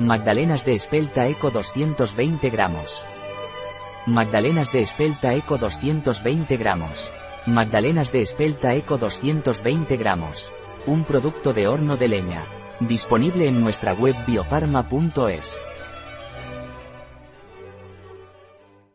Magdalenas de espelta eco 220 gramos. Magdalenas de espelta eco 220 gramos. Magdalenas de espelta eco 220 gramos. Un producto de horno de leña. Disponible en nuestra web biofarma.es.